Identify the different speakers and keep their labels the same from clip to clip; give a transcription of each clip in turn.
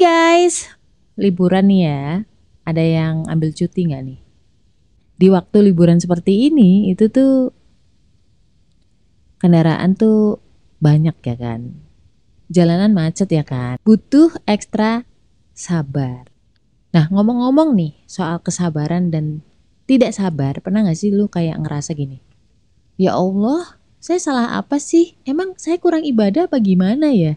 Speaker 1: Guys, liburan nih ya. Ada yang ambil cuti nggak nih? Di waktu liburan seperti ini, itu tuh kendaraan tuh banyak ya kan. Jalanan macet ya kan. Butuh ekstra sabar. Nah ngomong-ngomong nih soal kesabaran dan tidak sabar, pernah gak sih lu kayak ngerasa gini? Ya Allah, saya salah apa sih? Emang saya kurang ibadah apa gimana ya?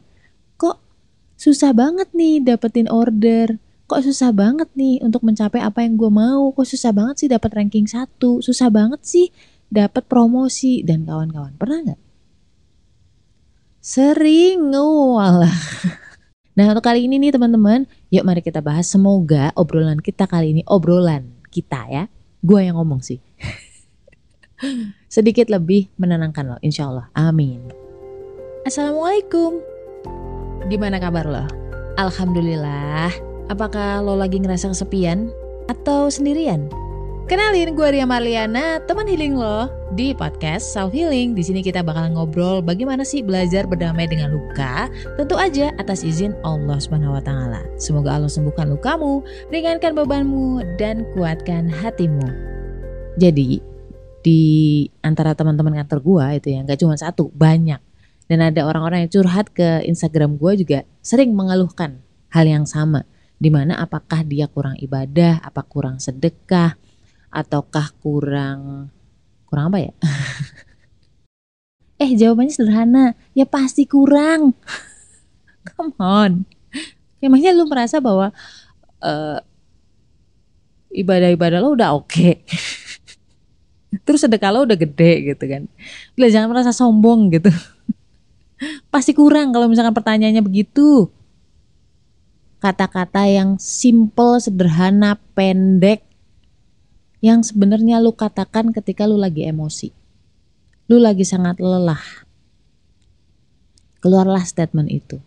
Speaker 1: Susah banget nih dapetin order? Kok susah banget nih untuk mencapai apa yang gue mau? Kok susah banget sih dapat ranking satu? Susah banget sih dapat promosi dan kawan-kawan. Pernah nggak? Sering, walah. Nah untuk kali ini nih teman-teman, yuk mari kita bahas. Semoga obrolan kita kali ini obrolan kita ya. Gue yang ngomong sih. Sedikit lebih menenangkan lo, insya Allah. Amin. Assalamualaikum. Gimana kabar lo? Alhamdulillah. Apakah lo lagi ngerasa kesepian atau sendirian? Kenalin gue Ria Marliana, teman healing lo di podcast Self Healing. Di sini kita bakal ngobrol bagaimana sih belajar berdamai dengan luka, tentu aja atas izin Allah Subhanahu wa taala. Semoga Allah sembuhkan lukamu, ringankan bebanmu dan kuatkan hatimu. Jadi, di antara teman-teman kantor gue itu ya nggak cuma satu, banyak. Dan ada orang-orang yang curhat ke Instagram gue juga sering mengeluhkan hal yang sama. Di mana apakah dia kurang ibadah, apa kurang sedekah, ataukah kurang kurang apa ya? eh jawabannya sederhana, ya pasti kurang. Come on. Emangnya lu merasa bahwa uh, ibadah-ibadah lo udah oke. Okay. Terus sedekah lo udah gede gitu kan. Udah jangan merasa sombong gitu. Pasti kurang kalau misalkan pertanyaannya begitu. Kata-kata yang simple, sederhana, pendek, yang sebenarnya lu katakan ketika lu lagi emosi. Lu lagi sangat lelah. Keluarlah statement itu.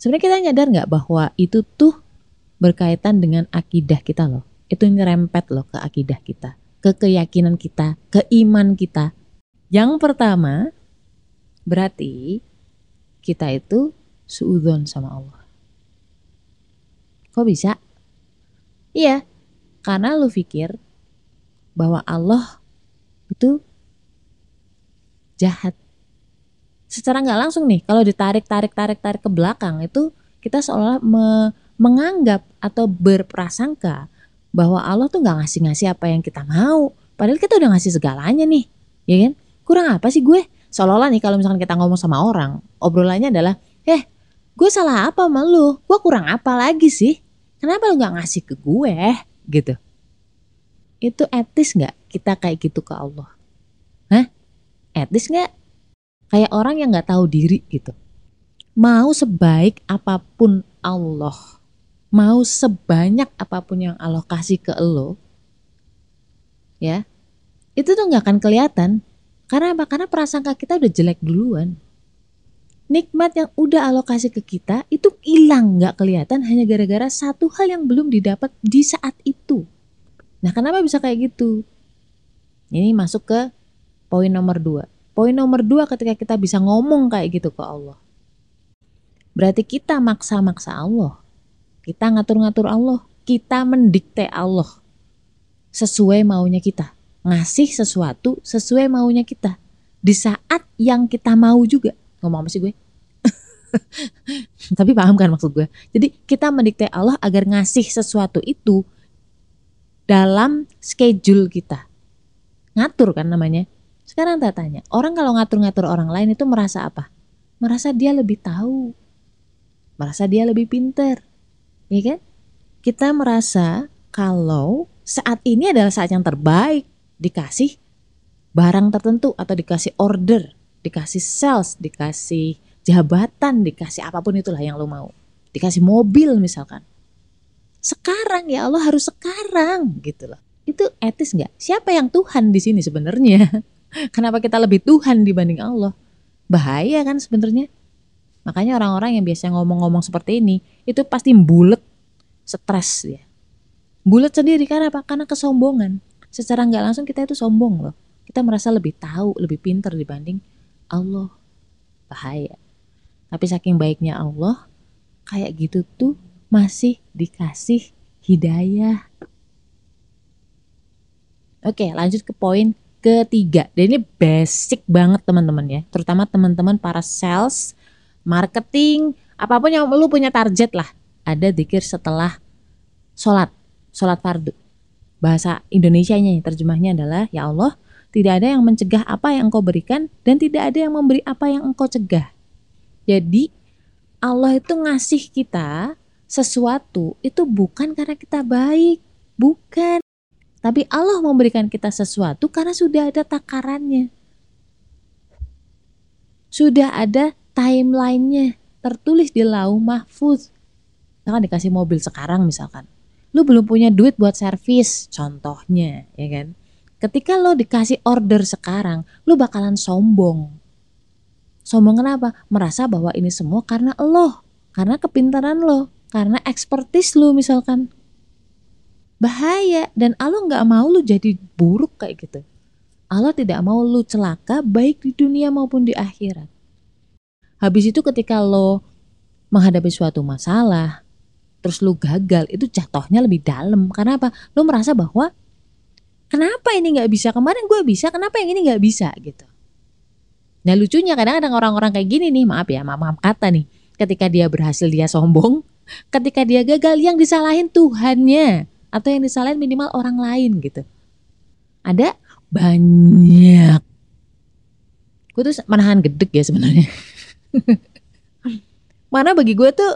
Speaker 1: Sebenarnya kita nyadar nggak bahwa itu tuh berkaitan dengan akidah kita loh. Itu nyerempet loh ke akidah kita, ke keyakinan kita, ke iman kita. Yang pertama, berarti kita itu suudon sama Allah. Kok bisa? Iya, karena lu pikir bahwa Allah itu jahat. Secara nggak langsung nih, kalau ditarik, tarik, tarik, tarik ke belakang itu kita seolah me menganggap atau berprasangka bahwa Allah tuh nggak ngasih-ngasih apa yang kita mau. Padahal kita udah ngasih segalanya nih, ya kan? Kurang apa sih gue? Seolah-olah nih kalau misalkan kita ngomong sama orang, obrolannya adalah, eh, gue salah apa sama lu? Gue kurang apa lagi sih? Kenapa lu nggak ngasih ke gue? Gitu itu etis nggak kita kayak gitu ke Allah? Hah? Etis nggak? Kayak orang yang nggak tahu diri gitu. Mau sebaik apa pun Allah, mau sebanyak apa pun yang Allah kasih ke lo, ya, itu tuh nggak akan kelihatan. Karena apa? Karena prasangka kita udah jelek duluan. Nikmat yang udah Allah kasih ke kita itu hilang nggak kelihatan hanya gara-gara satu hal yang belum didapat di saat itu. Nah kenapa bisa kayak gitu? Ini masuk ke poin nomor dua. Poin nomor dua ketika kita bisa ngomong kayak gitu ke Allah. Berarti kita maksa-maksa Allah. Kita ngatur-ngatur Allah. Kita mendikte Allah. Sesuai maunya kita. Ngasih sesuatu sesuai maunya kita. Di saat yang kita mau juga. Ngomong apa sih gue? Tapi paham kan maksud gue? Jadi kita mendikte Allah agar ngasih sesuatu itu dalam schedule kita. Ngatur kan namanya. Sekarang tak tanya, orang kalau ngatur-ngatur orang lain itu merasa apa? Merasa dia lebih tahu. Merasa dia lebih pinter. Ya kan? Kita merasa kalau saat ini adalah saat yang terbaik dikasih barang tertentu atau dikasih order, dikasih sales, dikasih jabatan, dikasih apa pun itulah yang lo mau. Dikasih mobil misalkan sekarang ya Allah harus sekarang gitu loh. Itu etis nggak? Siapa yang Tuhan di sini sebenarnya? Kenapa kita lebih Tuhan dibanding Allah? Bahaya kan sebenarnya. Makanya orang-orang yang biasa ngomong-ngomong seperti ini itu pasti bulet, stres ya. Bulet sendiri karena apa? Karena kesombongan. Secara nggak langsung kita itu sombong loh. Kita merasa lebih tahu, lebih pintar dibanding Allah. Bahaya. Tapi saking baiknya Allah, kayak gitu tuh masih dikasih hidayah. Oke, lanjut ke poin ketiga. Dan ini basic banget teman-teman ya. Terutama teman-teman para sales, marketing, apa pun yang lu punya target lah. Ada dikir setelah sholat, sholat fardu. Bahasa Indonesia-nya terjemahnya adalah, Ya Allah, tidak ada yang mencegah apa yang engkau berikan dan tidak ada yang memberi apa yang engkau cegah. Jadi Allah itu ngasih kita sesuatu itu bukan karena kita baik, bukan. Tapi Allah memberikan kita sesuatu karena sudah ada takarannya. Sudah ada timelinenya tertulis di lauh mahfuz. Misalkan dikasih mobil sekarang misalkan. Lu belum punya duit buat servis contohnya ya kan. Ketika lo dikasih order sekarang, lu bakalan sombong. Sombong kenapa? Merasa bahwa ini semua karena lo, karena kepintaran lo, karena ekspertis lu misalkan bahaya dan Allah nggak mau lu jadi buruk kayak gitu. Allah tidak mau lu celaka baik di dunia maupun di akhirat. Habis itu ketika lo menghadapi suatu masalah, terus lu gagal, itu jatuhnya lebih dalam. Karena apa? Lu merasa bahwa kenapa ini nggak bisa kemarin gue bisa, kenapa yang ini nggak bisa gitu. Nah lucunya kadang-kadang orang-orang kayak gini nih, maaf ya, maaf, maaf kata nih, ketika dia berhasil dia sombong, ketika dia gagal yang disalahin Tuhannya atau yang disalahin minimal orang lain gitu. Ada banyak. Gue tuh menahan gedek ya sebenarnya. Mana bagi gue tuh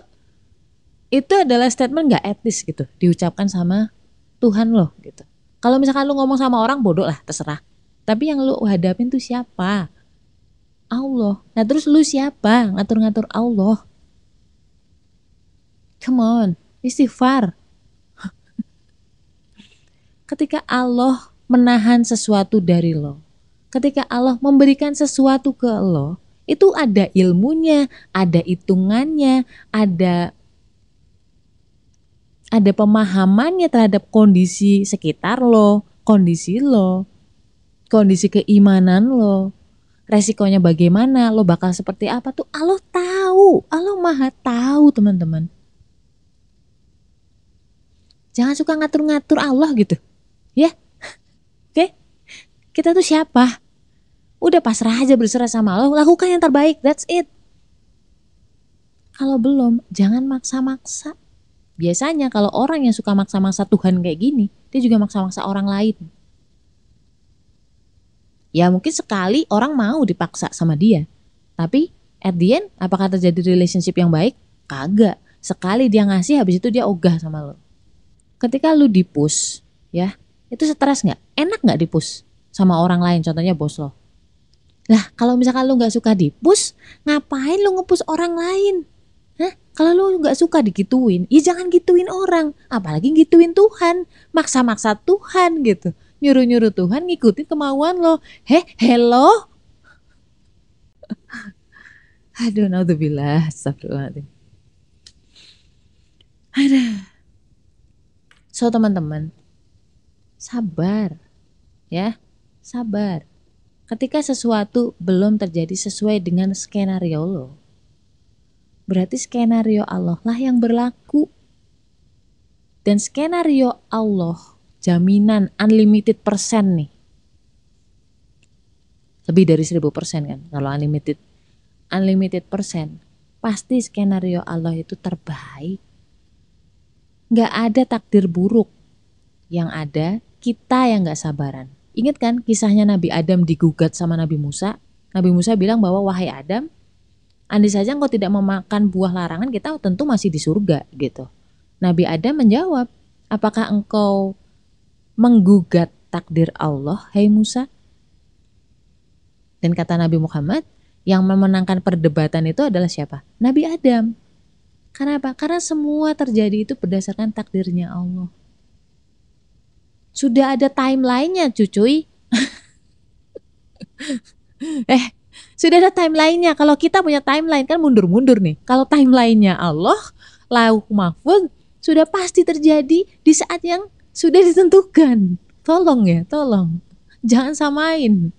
Speaker 1: itu adalah statement gak etis gitu diucapkan sama Tuhan loh gitu. Kalau misalkan lu ngomong sama orang bodoh lah terserah. Tapi yang lu hadapin tuh siapa? Allah. Nah terus lu siapa ngatur-ngatur Allah? Come on, istighfar ketika Allah menahan sesuatu dari lo, ketika Allah memberikan sesuatu ke lo, itu ada ilmunya, ada hitungannya, ada ada pemahamannya terhadap kondisi sekitar lo, kondisi lo, kondisi keimanan lo, resikonya bagaimana, lo bakal seperti apa tuh Allah tahu, Allah maha tahu teman-teman. Jangan suka ngatur-ngatur Allah gitu. Ya, oke? Kita tuh siapa? Udah pasrah aja berserah sama Allah, lakukan yang terbaik, that's it. Kalau belum, jangan maksa-maksa. Biasanya kalau orang yang suka maksa-maksa Tuhan kayak gini, dia juga maksa-maksa orang lain. Ya mungkin sekali orang mau dipaksa sama dia. Tapi at the end, apakah terjadi relationship yang baik? Kagak. Sekali dia ngasih, habis itu dia ogah sama lo. Ketika lu dipus, ya, itu stres nggak? Enak nggak dipus sama orang lain? Contohnya bos lo. Lah kalau misalkan lu nggak suka dipus, ngapain lu ngepus orang lain? Hah? Kalau lu nggak suka digituin, ya jangan gituin orang. Apalagi gituin Tuhan, maksa-maksa Tuhan gitu. Nyuruh-nyuruh Tuhan ngikutin kemauan lo. Heh, hello? Aduh, naudzubillah, astagfirullahaladzim. Aduh. So teman-teman, sabar ya sabar ketika sesuatu belum terjadi sesuai dengan skenario lo berarti skenario Allah lah yang berlaku. Dan skenario Allah jaminan unlimited persen nih. Lebih dari 1000 persen kan kalau unlimited. Unlimited persen. Pasti skenario Allah itu terbaik. Nggak ada takdir buruk. Yang ada kita yang gak sabaran. Ingat kan kisahnya Nabi Adam digugat sama Nabi Musa? Nabi Musa bilang bahwa wahai Adam, andai saja engkau tidak memakan buah larangan, kita tentu masih di surga gitu. Nabi Adam menjawab, apakah engkau menggugat takdir Allah, hai Musa? Dan kata Nabi Muhammad, yang memenangkan perdebatan itu adalah siapa? Nabi Adam. Kenapa? Karena semua terjadi itu berdasarkan takdirnya Allah. Sudah ada timelinenya cucuy. eh, sudah ada timelinenya. Kalau kita punya timeline kan mundur-mundur nih. Kalau timelinenya Allah, lauh mahfud sudah pasti terjadi di saat yang sudah ditentukan. Tolong ya, tolong. Jangan samain.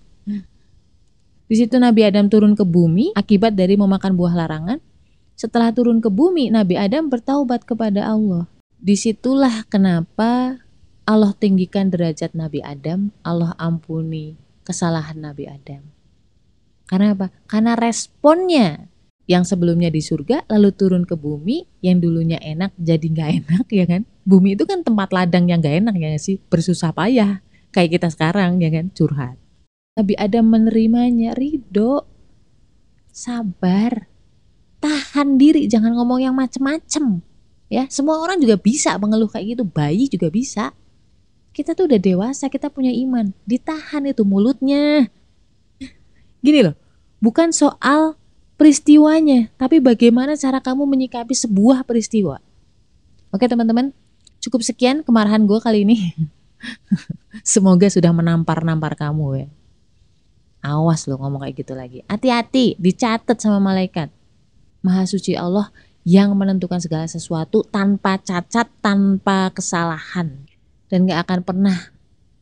Speaker 1: Di situ Nabi Adam turun ke bumi akibat dari memakan buah larangan. setelah turun ke bumi, Nabi Adam bertaubat kepada Allah. Di situlah kenapa Allah tinggikan derajat Nabi Adam, Allah ampuni kesalahan Nabi Adam. Karena apa? Karena responnya yang sebelumnya di surga lalu turun ke bumi yang dulunya enak jadi nggak enak ya kan? Bumi itu kan tempat ladang yang nggak enak ya sih? Bersusah payah kayak kita sekarang ya kan? Curhat. Nabi Adam menerimanya ridho sabar tahan diri jangan ngomong yang macem-macem ya. Semua orang juga bisa mengeluh kayak gitu bayi juga bisa. Kita tuh udah dewasa kita punya iman ditahan itu mulutnya gini loh bukan soal peristiwanya tapi bagaimana cara kamu menyikapi sebuah peristiwa. Oke teman-teman cukup sekian kemarahan gue kali ini. Semoga sudah menampar-nampar kamu ya. Awas lo ngomong kayak gitu lagi. Hati-hati dicatat sama malaikat. Maha suci Allah yang menentukan segala sesuatu tanpa cacat, tanpa kesalahan. Dan gak akan pernah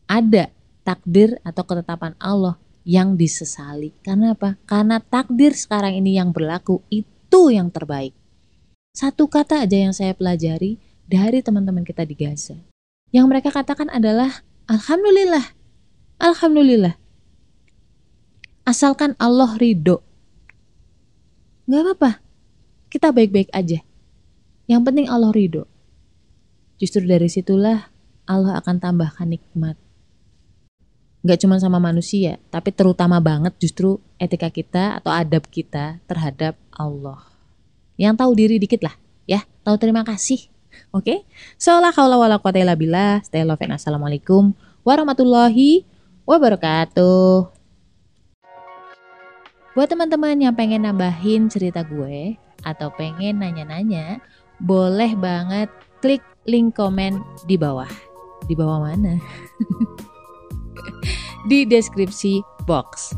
Speaker 1: ada takdir atau ketetapan Allah yang disesali. Karena apa? Karena takdir sekarang ini yang berlaku itu yang terbaik. Satu kata aja yang saya pelajari dari teman-teman kita di Gaza. Yang mereka katakan adalah Alhamdulillah. Alhamdulillah. Asalkan Allah ridho. Gak apa-apa kita baik-baik aja. Yang penting Allah ridho. Justru dari situlah Allah akan tambahkan nikmat. Gak cuma sama manusia, tapi terutama banget justru etika kita atau adab kita terhadap Allah. Yang tahu diri dikit lah, ya. Tahu terima kasih. Oke? Okay? Wala. Stay love and assalamualaikum warahmatullahi wabarakatuh. Buat teman-teman yang pengen nambahin cerita gue, atau pengen nanya-nanya, boleh banget klik link komen di bawah. Di bawah mana? di deskripsi box.